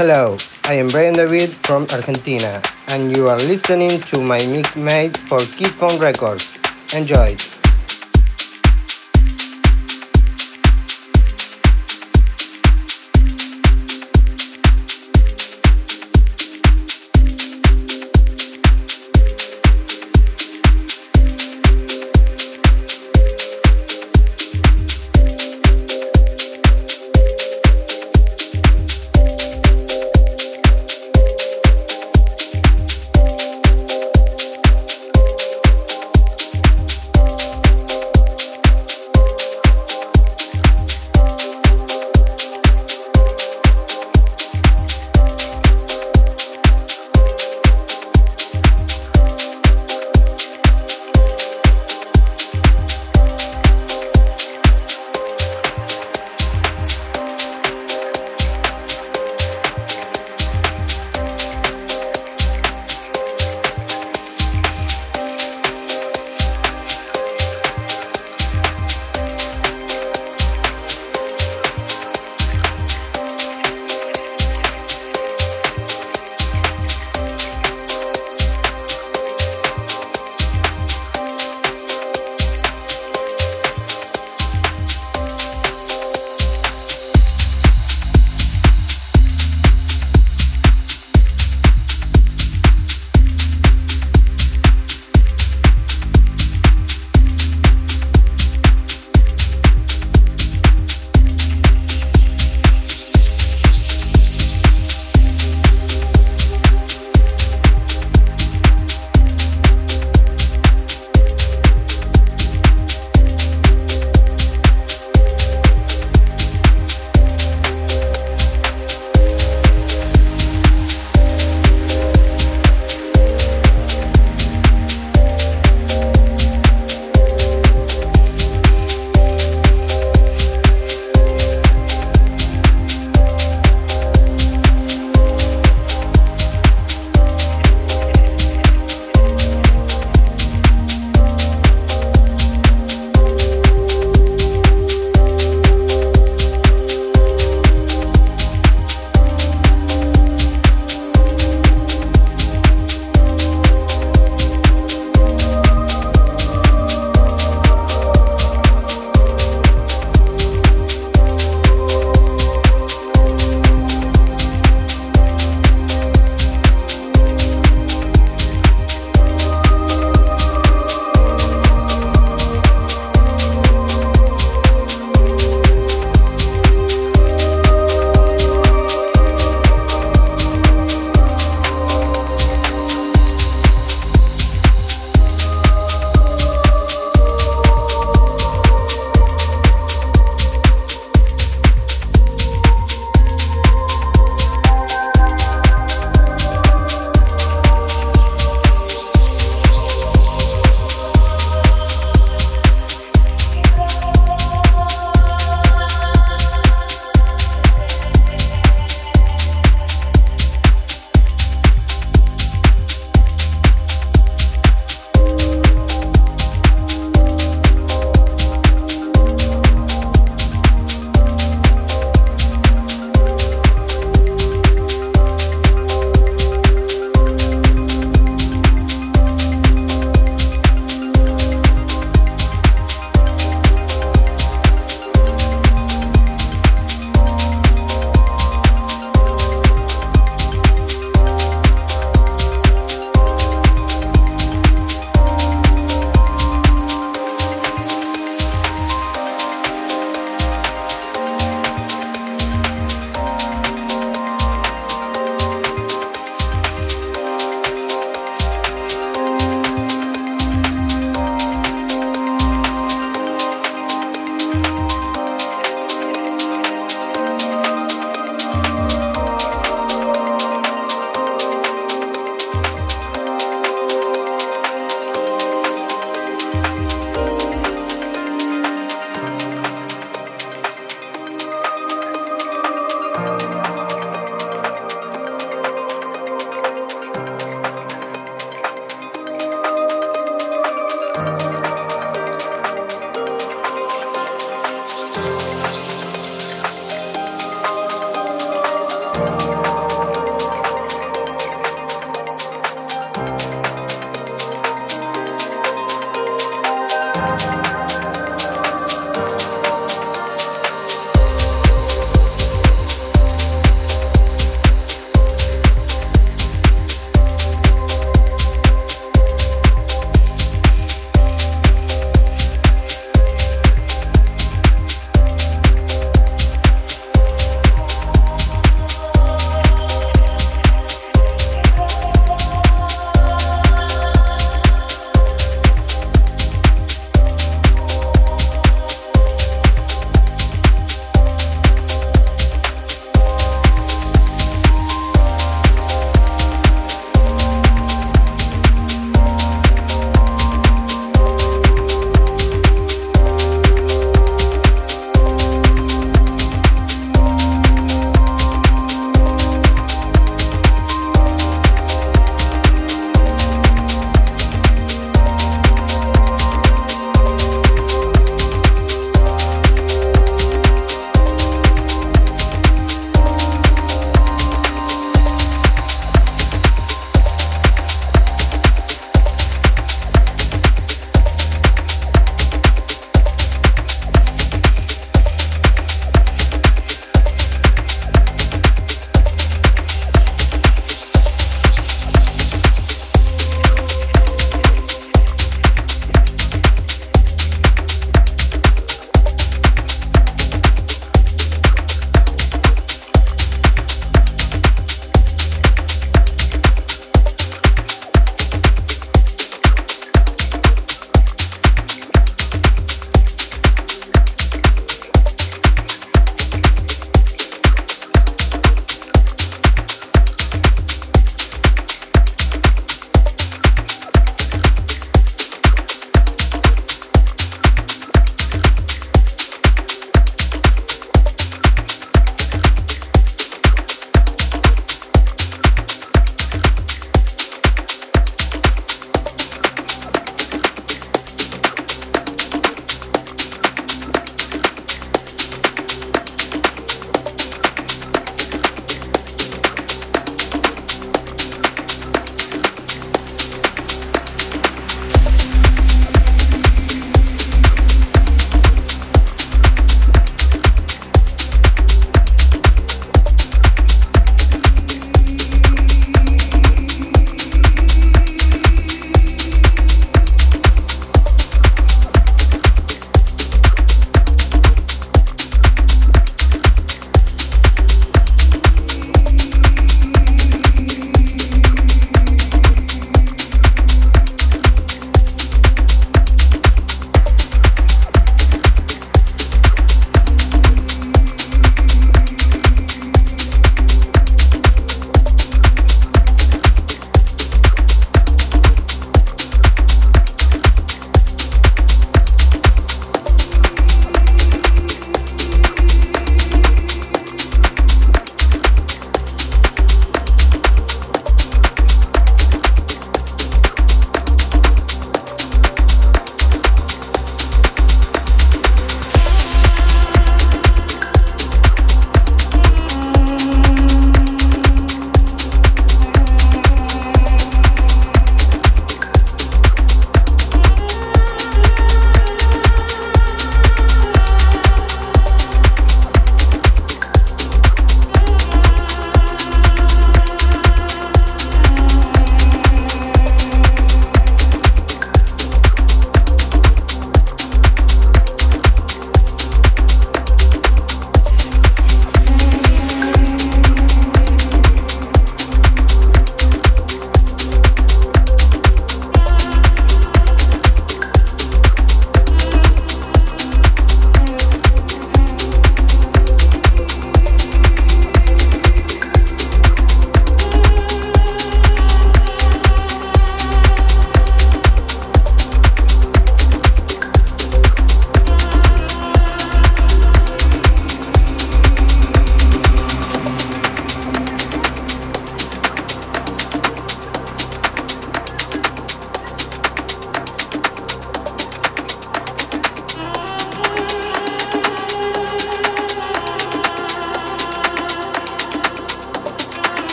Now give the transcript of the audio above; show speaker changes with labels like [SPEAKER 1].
[SPEAKER 1] Hello, I am Brian David from Argentina, and you are listening to my mix made for Kid Phone Records. Enjoy!